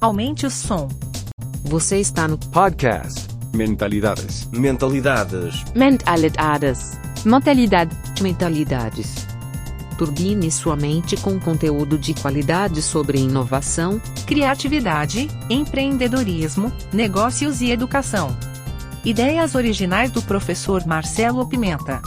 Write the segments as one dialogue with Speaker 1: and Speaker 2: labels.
Speaker 1: Aumente o som.
Speaker 2: Você está no
Speaker 3: Podcast Mentalidades.
Speaker 4: Mentalidades.
Speaker 2: Mentalidades.
Speaker 5: Mentalidade.
Speaker 2: Mentalidades. Turbine sua mente com conteúdo de qualidade sobre inovação,
Speaker 1: Criatividade, empreendedorismo, negócios e educação. Ideias originais do professor Marcelo Pimenta.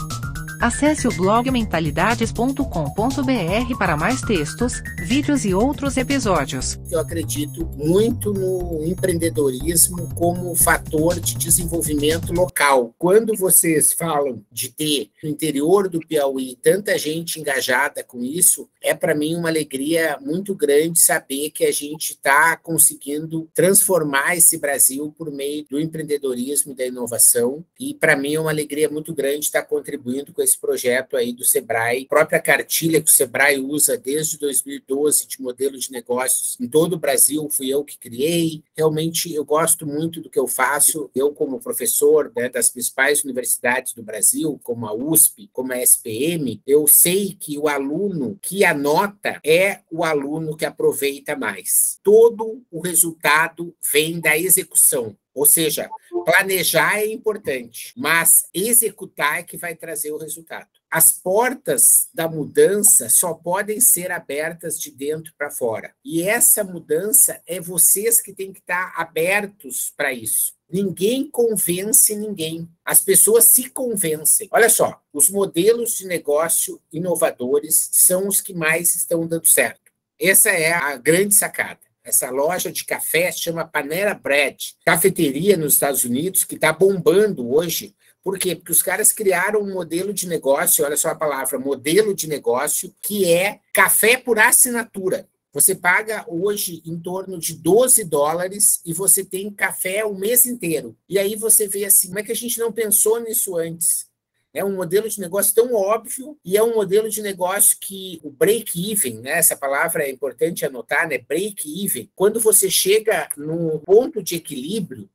Speaker 1: Acesse o blog mentalidades.com.br para mais textos, vídeos e outros episódios.
Speaker 6: Eu acredito muito no empreendedorismo como fator de desenvolvimento local. Quando vocês falam de ter no interior do Piauí tanta gente engajada com isso, é para mim uma alegria muito grande saber que a gente está conseguindo transformar esse Brasil por meio do empreendedorismo e da inovação. E para mim é uma alegria muito grande estar contribuindo com esse projeto aí do Sebrae, a própria cartilha que o Sebrae usa desde 2012 de modelo de negócios em todo o Brasil, fui eu que criei. Realmente eu gosto muito do que eu faço. Eu como professor né, das principais universidades do Brasil, como a USP, como a SPM, eu sei que o aluno que anota é o aluno que aproveita mais. Todo o resultado vem da execução. Ou seja, planejar é importante, mas executar é que vai trazer o resultado. As portas da mudança só podem ser abertas de dentro para fora. E essa mudança é vocês que têm que estar abertos para isso. Ninguém convence ninguém. As pessoas se convencem. Olha só, os modelos de negócio inovadores são os que mais estão dando certo. Essa é a grande sacada. Essa loja de café chama Panera Bread, cafeteria nos Estados Unidos, que está bombando hoje. Por quê? Porque os caras criaram um modelo de negócio, olha só a palavra, modelo de negócio, que é café por assinatura. Você paga hoje em torno de 12 dólares e você tem café o mês inteiro. E aí você vê assim, como é que a gente não pensou nisso antes? É um modelo de negócio tão óbvio e é um modelo de negócio que o break-even, né, essa palavra é importante anotar, né, break-even, quando você chega no ponto de equilíbrio,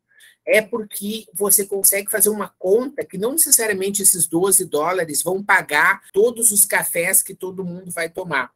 Speaker 6: é porque você consegue fazer uma conta que não necessariamente esses 12 dólares vão pagar todos os cafés que todo mundo vai tomar.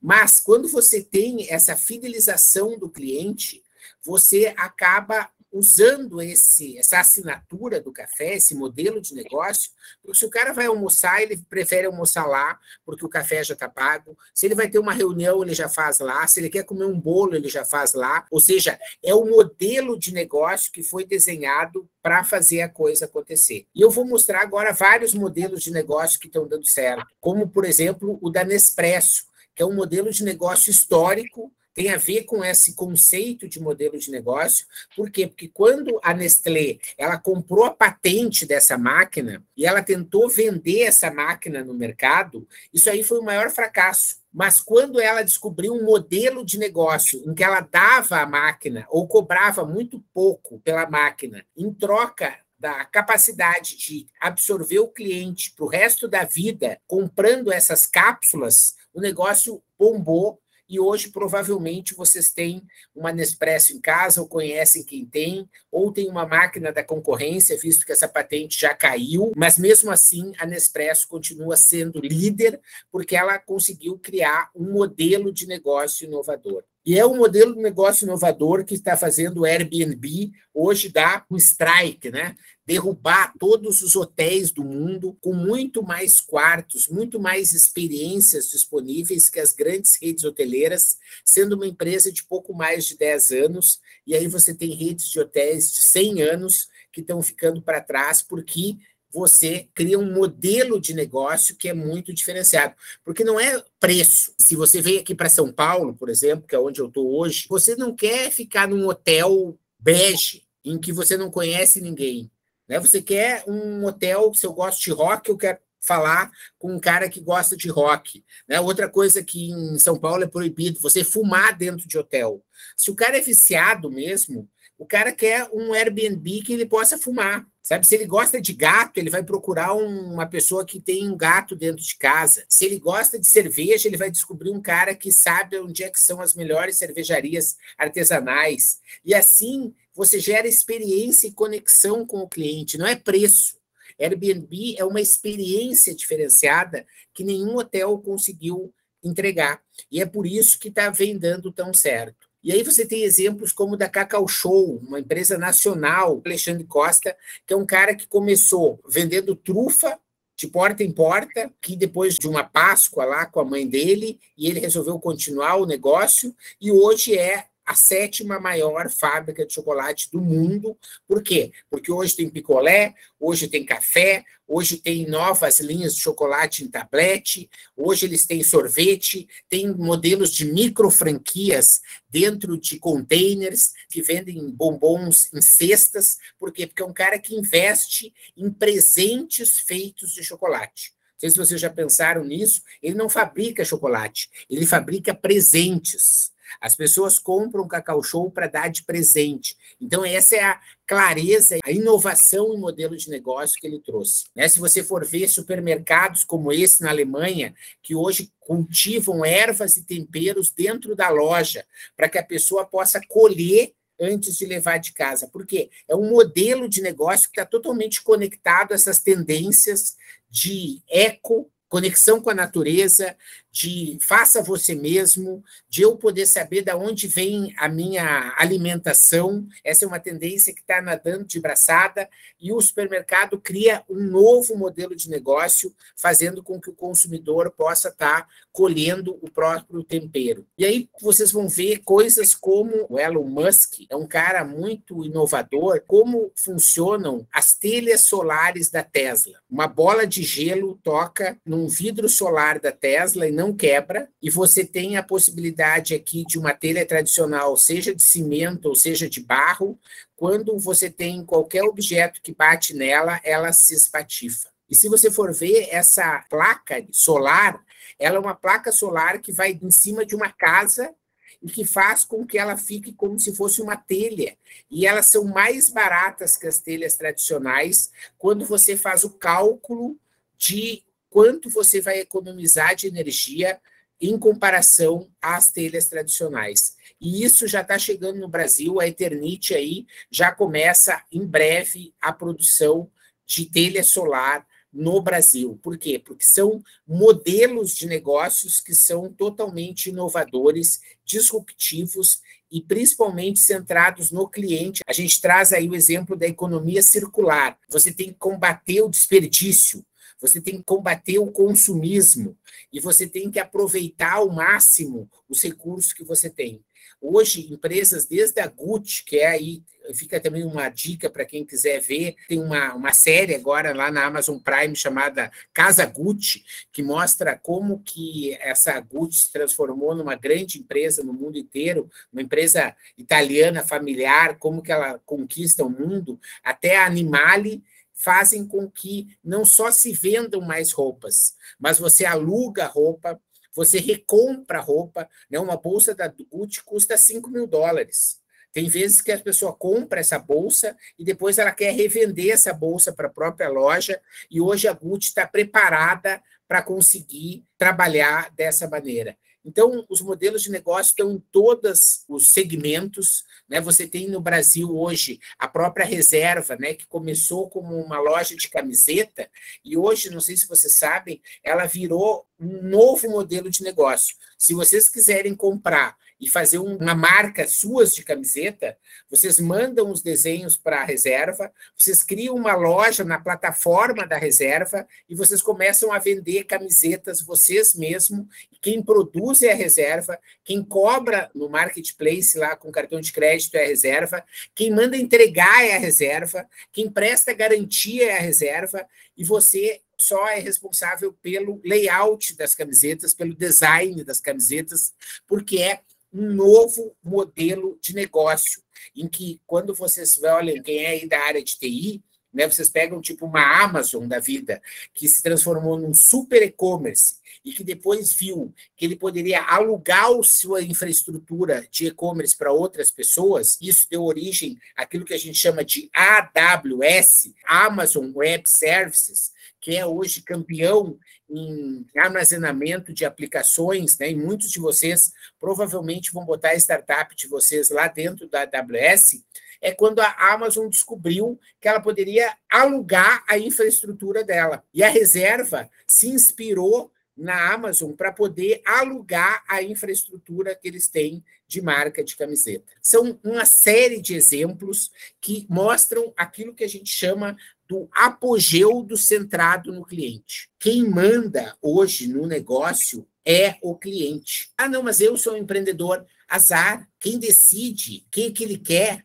Speaker 6: Mas quando você tem essa fidelização do cliente, você acaba usando esse, essa assinatura do café, esse modelo de negócio, porque se o cara vai almoçar, ele prefere almoçar lá, porque o café já está pago. Se ele vai ter uma reunião, ele já faz lá. Se ele quer comer um bolo, ele já faz lá. Ou seja, é o modelo de negócio que foi desenhado para fazer a coisa acontecer. E eu vou mostrar agora vários modelos de negócio que estão dando certo, como, por exemplo, o da Nespresso, que é um modelo de negócio histórico tem a ver com esse conceito de modelo de negócio. Por quê? Porque quando a Nestlé ela comprou a patente dessa máquina e ela tentou vender essa máquina no mercado, isso aí foi o maior fracasso. Mas quando ela descobriu um modelo de negócio em que ela dava a máquina ou cobrava muito pouco pela máquina em troca da capacidade de absorver o cliente para o resto da vida comprando essas cápsulas, o negócio bombou e hoje provavelmente vocês têm uma Nespresso em casa, ou conhecem quem tem, ou tem uma máquina da concorrência, visto que essa patente já caiu, mas mesmo assim a Nespresso continua sendo líder, porque ela conseguiu criar um modelo de negócio inovador. E é um modelo de negócio inovador que está fazendo o Airbnb hoje dar um strike, né? derrubar todos os hotéis do mundo com muito mais quartos, muito mais experiências disponíveis que as grandes redes hoteleiras, sendo uma empresa de pouco mais de 10 anos, e aí você tem redes de hotéis de 100 anos que estão ficando para trás porque você cria um modelo de negócio que é muito diferenciado, porque não é preço. Se você veio aqui para São Paulo, por exemplo, que é onde eu estou hoje, você não quer ficar num hotel bege em que você não conhece ninguém. Né? Você quer um hotel, se eu gosto de rock, eu quero falar com um cara que gosta de rock. Né? Outra coisa que em São Paulo é proibido, você fumar dentro de hotel. Se o cara é viciado mesmo, o cara quer um Airbnb que ele possa fumar. Sabe, se ele gosta de gato, ele vai procurar uma pessoa que tem um gato dentro de casa. Se ele gosta de cerveja, ele vai descobrir um cara que sabe onde é que são as melhores cervejarias artesanais. E assim, você gera experiência e conexão com o cliente, não é preço. Airbnb é uma experiência diferenciada que nenhum hotel conseguiu entregar. E é por isso que está vendendo tão certo. E aí você tem exemplos como da Cacau Show, uma empresa nacional, Alexandre Costa, que é um cara que começou vendendo trufa de porta em porta, que depois de uma Páscoa lá com a mãe dele, e ele resolveu continuar o negócio, e hoje é a sétima maior fábrica de chocolate do mundo. Por quê? Porque hoje tem picolé, hoje tem café, hoje tem novas linhas de chocolate em tablete, hoje eles têm sorvete, tem modelos de micro franquias dentro de containers que vendem bombons em cestas. Por quê? Porque é um cara que investe em presentes feitos de chocolate. Não sei se vocês já pensaram nisso. Ele não fabrica chocolate, ele fabrica presentes. As pessoas compram Cacau Show para dar de presente. Então, essa é a clareza, a inovação em modelo de negócio que ele trouxe. Né? Se você for ver supermercados como esse na Alemanha, que hoje cultivam ervas e temperos dentro da loja, para que a pessoa possa colher antes de levar de casa. Por quê? É um modelo de negócio que está totalmente conectado a essas tendências de eco, conexão com a natureza, de faça você mesmo, de eu poder saber de onde vem a minha alimentação. Essa é uma tendência que está nadando de braçada e o supermercado cria um novo modelo de negócio, fazendo com que o consumidor possa estar tá colhendo o próprio tempero. E aí vocês vão ver coisas como o Elon Musk, é um cara muito inovador, como funcionam as telhas solares da Tesla. Uma bola de gelo toca num vidro solar da Tesla e não não quebra, e você tem a possibilidade aqui de uma telha tradicional, seja de cimento ou seja de barro, quando você tem qualquer objeto que bate nela, ela se espatifa. E se você for ver essa placa solar, ela é uma placa solar que vai em cima de uma casa e que faz com que ela fique como se fosse uma telha. E elas são mais baratas que as telhas tradicionais quando você faz o cálculo de quanto você vai economizar de energia em comparação às telhas tradicionais. E isso já está chegando no Brasil, a Eternit aí já começa em breve a produção de telha solar no Brasil. Por quê? Porque são modelos de negócios que são totalmente inovadores, disruptivos e principalmente centrados no cliente. A gente traz aí o exemplo da economia circular. Você tem que combater o desperdício você tem que combater o consumismo e você tem que aproveitar ao máximo os recursos que você tem. Hoje, empresas desde a Gucci, que é aí, fica também uma dica para quem quiser ver, tem uma, uma série agora lá na Amazon Prime chamada Casa Gucci, que mostra como que essa Gucci se transformou numa grande empresa no mundo inteiro, uma empresa italiana familiar, como que ela conquista o mundo, até a Animale, fazem com que não só se vendam mais roupas, mas você aluga roupa, você recompra roupa. Né? Uma bolsa da Gucci custa 5 mil dólares. Tem vezes que a pessoa compra essa bolsa e depois ela quer revender essa bolsa para a própria loja, e hoje a Gucci está preparada para conseguir trabalhar dessa maneira. Então, os modelos de negócio estão em todos os segmentos. Né? Você tem no Brasil hoje a própria reserva, né? que começou como uma loja de camiseta, e hoje, não sei se vocês sabem, ela virou um novo modelo de negócio. Se vocês quiserem comprar e fazer uma marca suas de camiseta, vocês mandam os desenhos para a reserva, vocês criam uma loja na plataforma da reserva e vocês começam a vender camisetas vocês mesmos. Quem produz é a reserva, quem cobra no marketplace lá com cartão de crédito é a reserva, quem manda entregar é a reserva, quem presta garantia é a reserva e você só é responsável pelo layout das camisetas, pelo design das camisetas, porque é um novo modelo de negócio, em que, quando vocês olham quem é aí da área de TI, né, vocês pegam tipo uma Amazon da vida, que se transformou num super e-commerce e que depois viu que ele poderia alugar sua infraestrutura de e-commerce para outras pessoas, isso deu origem àquilo que a gente chama de AWS, Amazon Web Services, que é hoje campeão em armazenamento de aplicações, né? E muitos de vocês provavelmente vão botar a startup de vocês lá dentro da AWS. É quando a Amazon descobriu que ela poderia alugar a infraestrutura dela. E a reserva se inspirou na Amazon para poder alugar a infraestrutura que eles têm de marca de camiseta. São uma série de exemplos que mostram aquilo que a gente chama do apogeu do centrado no cliente. Quem manda hoje no negócio é o cliente. Ah, não, mas eu sou um empreendedor. Azar. Quem decide quem que ele quer,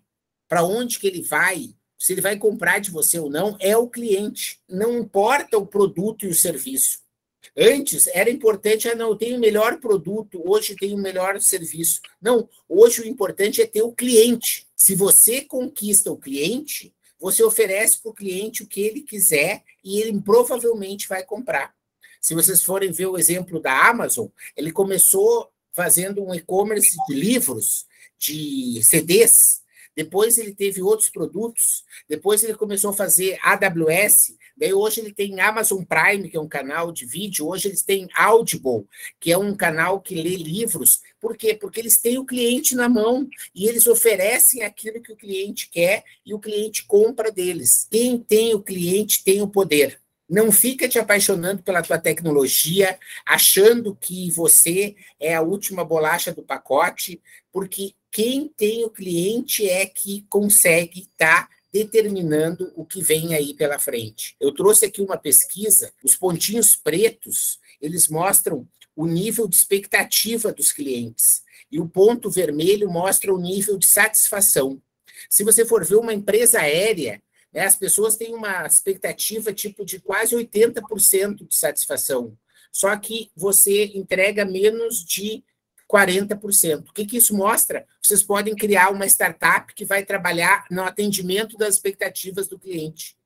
Speaker 6: para onde que ele vai, se ele vai comprar de você ou não, é o cliente. Não importa o produto e o serviço. Antes era importante, ah, não, eu tenho o melhor produto, hoje tenho o melhor serviço. Não, hoje o importante é ter o cliente. Se você conquista o cliente, você oferece para o cliente o que ele quiser e ele provavelmente vai comprar. Se vocês forem ver o exemplo da Amazon, ele começou fazendo um e-commerce de livros, de CDs, depois ele teve outros produtos, depois ele começou a fazer AWS, daí hoje ele tem Amazon Prime, que é um canal de vídeo, hoje eles têm Audible, que é um canal que lê livros. Por quê? Porque eles têm o cliente na mão e eles oferecem aquilo que o cliente quer e o cliente compra deles. Quem tem o cliente tem o poder. Não fica te apaixonando pela tua tecnologia, achando que você é a última bolacha do pacote, porque quem tem o cliente é que consegue estar tá determinando o que vem aí pela frente. Eu trouxe aqui uma pesquisa, os pontinhos pretos, eles mostram o nível de expectativa dos clientes, e o ponto vermelho mostra o nível de satisfação. Se você for ver uma empresa aérea, né, as pessoas têm uma expectativa tipo de quase 80% de satisfação. Só que você entrega menos de 40%. O que, que isso mostra? Vocês podem criar uma startup que vai trabalhar no atendimento das expectativas do cliente.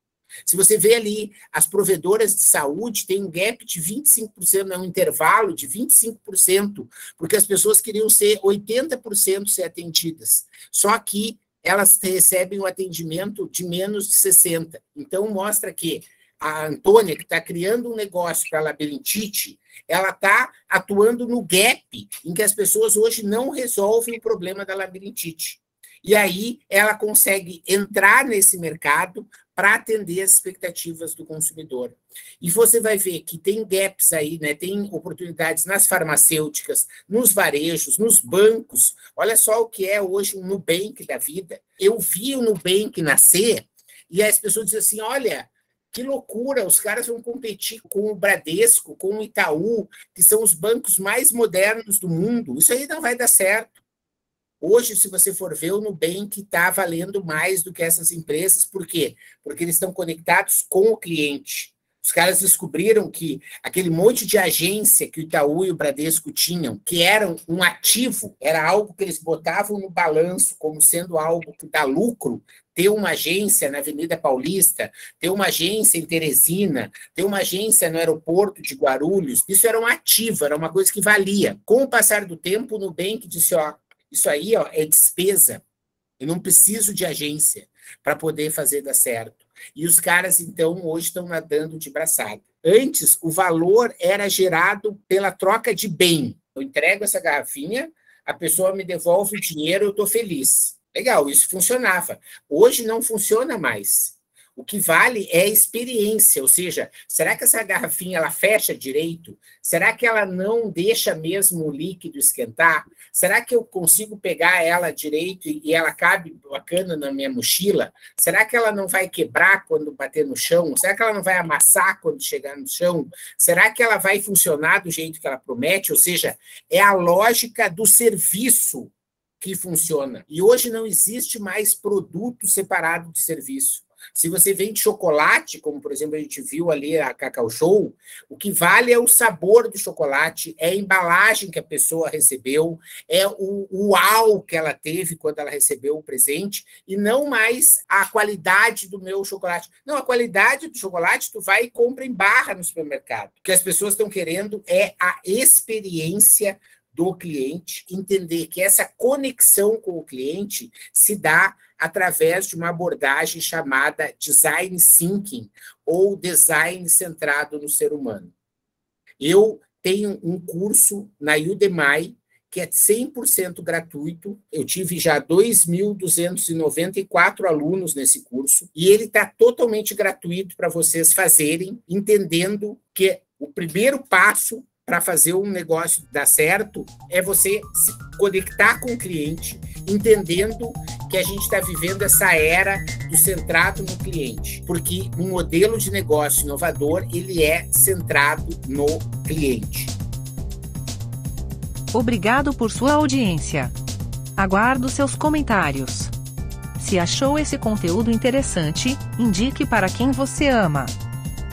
Speaker 6: Se você vê ali, as provedoras de saúde têm um gap de 25%, é um intervalo de 25%, porque as pessoas queriam ser 80% ser atendidas. Só que elas recebem o um atendimento de menos de 60%. Então, mostra que a Antônia, que está criando um negócio para labirintite, ela está atuando no gap em que as pessoas hoje não resolvem o problema da labirintite. E aí ela consegue entrar nesse mercado para atender as expectativas do consumidor. E você vai ver que tem gaps aí, né? Tem oportunidades nas farmacêuticas, nos varejos, nos bancos. Olha só o que é hoje um Nubank da vida. Eu vi o Nubank nascer e as pessoas dizem assim: olha, que loucura, os caras vão competir com o Bradesco, com o Itaú, que são os bancos mais modernos do mundo. Isso aí não vai dar certo. Hoje, se você for ver, o Nubank está valendo mais do que essas empresas. Por quê? Porque eles estão conectados com o cliente. Os caras descobriram que aquele monte de agência que o Itaú e o Bradesco tinham, que eram um ativo, era algo que eles botavam no balanço como sendo algo que dá lucro, ter uma agência na Avenida Paulista, ter uma agência em Teresina, ter uma agência no aeroporto de Guarulhos, isso era um ativo, era uma coisa que valia. Com o passar do tempo, o Nubank disse, ó, isso aí ó, é despesa, eu não preciso de agência para poder fazer dar certo. E os caras, então, hoje estão nadando de braçada. Antes, o valor era gerado pela troca de bem. Eu entrego essa garrafinha, a pessoa me devolve o dinheiro, eu estou feliz. Legal, isso funcionava. Hoje não funciona mais. O que vale é a experiência, ou seja, será que essa garrafinha ela fecha direito? Será que ela não deixa mesmo o líquido esquentar? Será que eu consigo pegar ela direito e ela cabe bacana na minha mochila? Será que ela não vai quebrar quando bater no chão? Será que ela não vai amassar quando chegar no chão? Será que ela vai funcionar do jeito que ela promete? Ou seja, é a lógica do serviço que funciona. E hoje não existe mais produto separado de serviço. Se você vende chocolate, como por exemplo a gente viu ali a Cacau Show, o que vale é o sabor do chocolate, é a embalagem que a pessoa recebeu, é o uau que ela teve quando ela recebeu o presente, e não mais a qualidade do meu chocolate. Não, a qualidade do chocolate tu vai e compra em barra no supermercado. O que as pessoas estão querendo é a experiência do cliente, entender que essa conexão com o cliente se dá através de uma abordagem chamada design thinking ou design centrado no ser humano. Eu tenho um curso na Udemy que é 100% gratuito. Eu tive já 2.294 alunos nesse curso e ele está totalmente gratuito para vocês fazerem, entendendo que o primeiro passo para fazer um negócio dar certo é você se conectar com o cliente, entendendo que a gente está vivendo essa era do centrado no cliente, porque um modelo de negócio inovador ele é centrado no cliente.
Speaker 1: Obrigado por sua audiência. Aguardo seus comentários. Se achou esse conteúdo interessante, indique para quem você ama.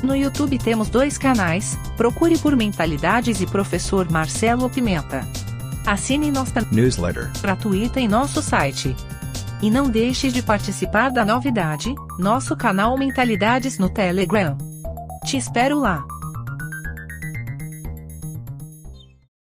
Speaker 1: No YouTube temos dois canais, procure por Mentalidades e Professor Marcelo Pimenta. Assine nossa
Speaker 3: newsletter
Speaker 1: gratuita em nosso site. E não deixe de participar da novidade, nosso canal Mentalidades no Telegram. Te espero lá!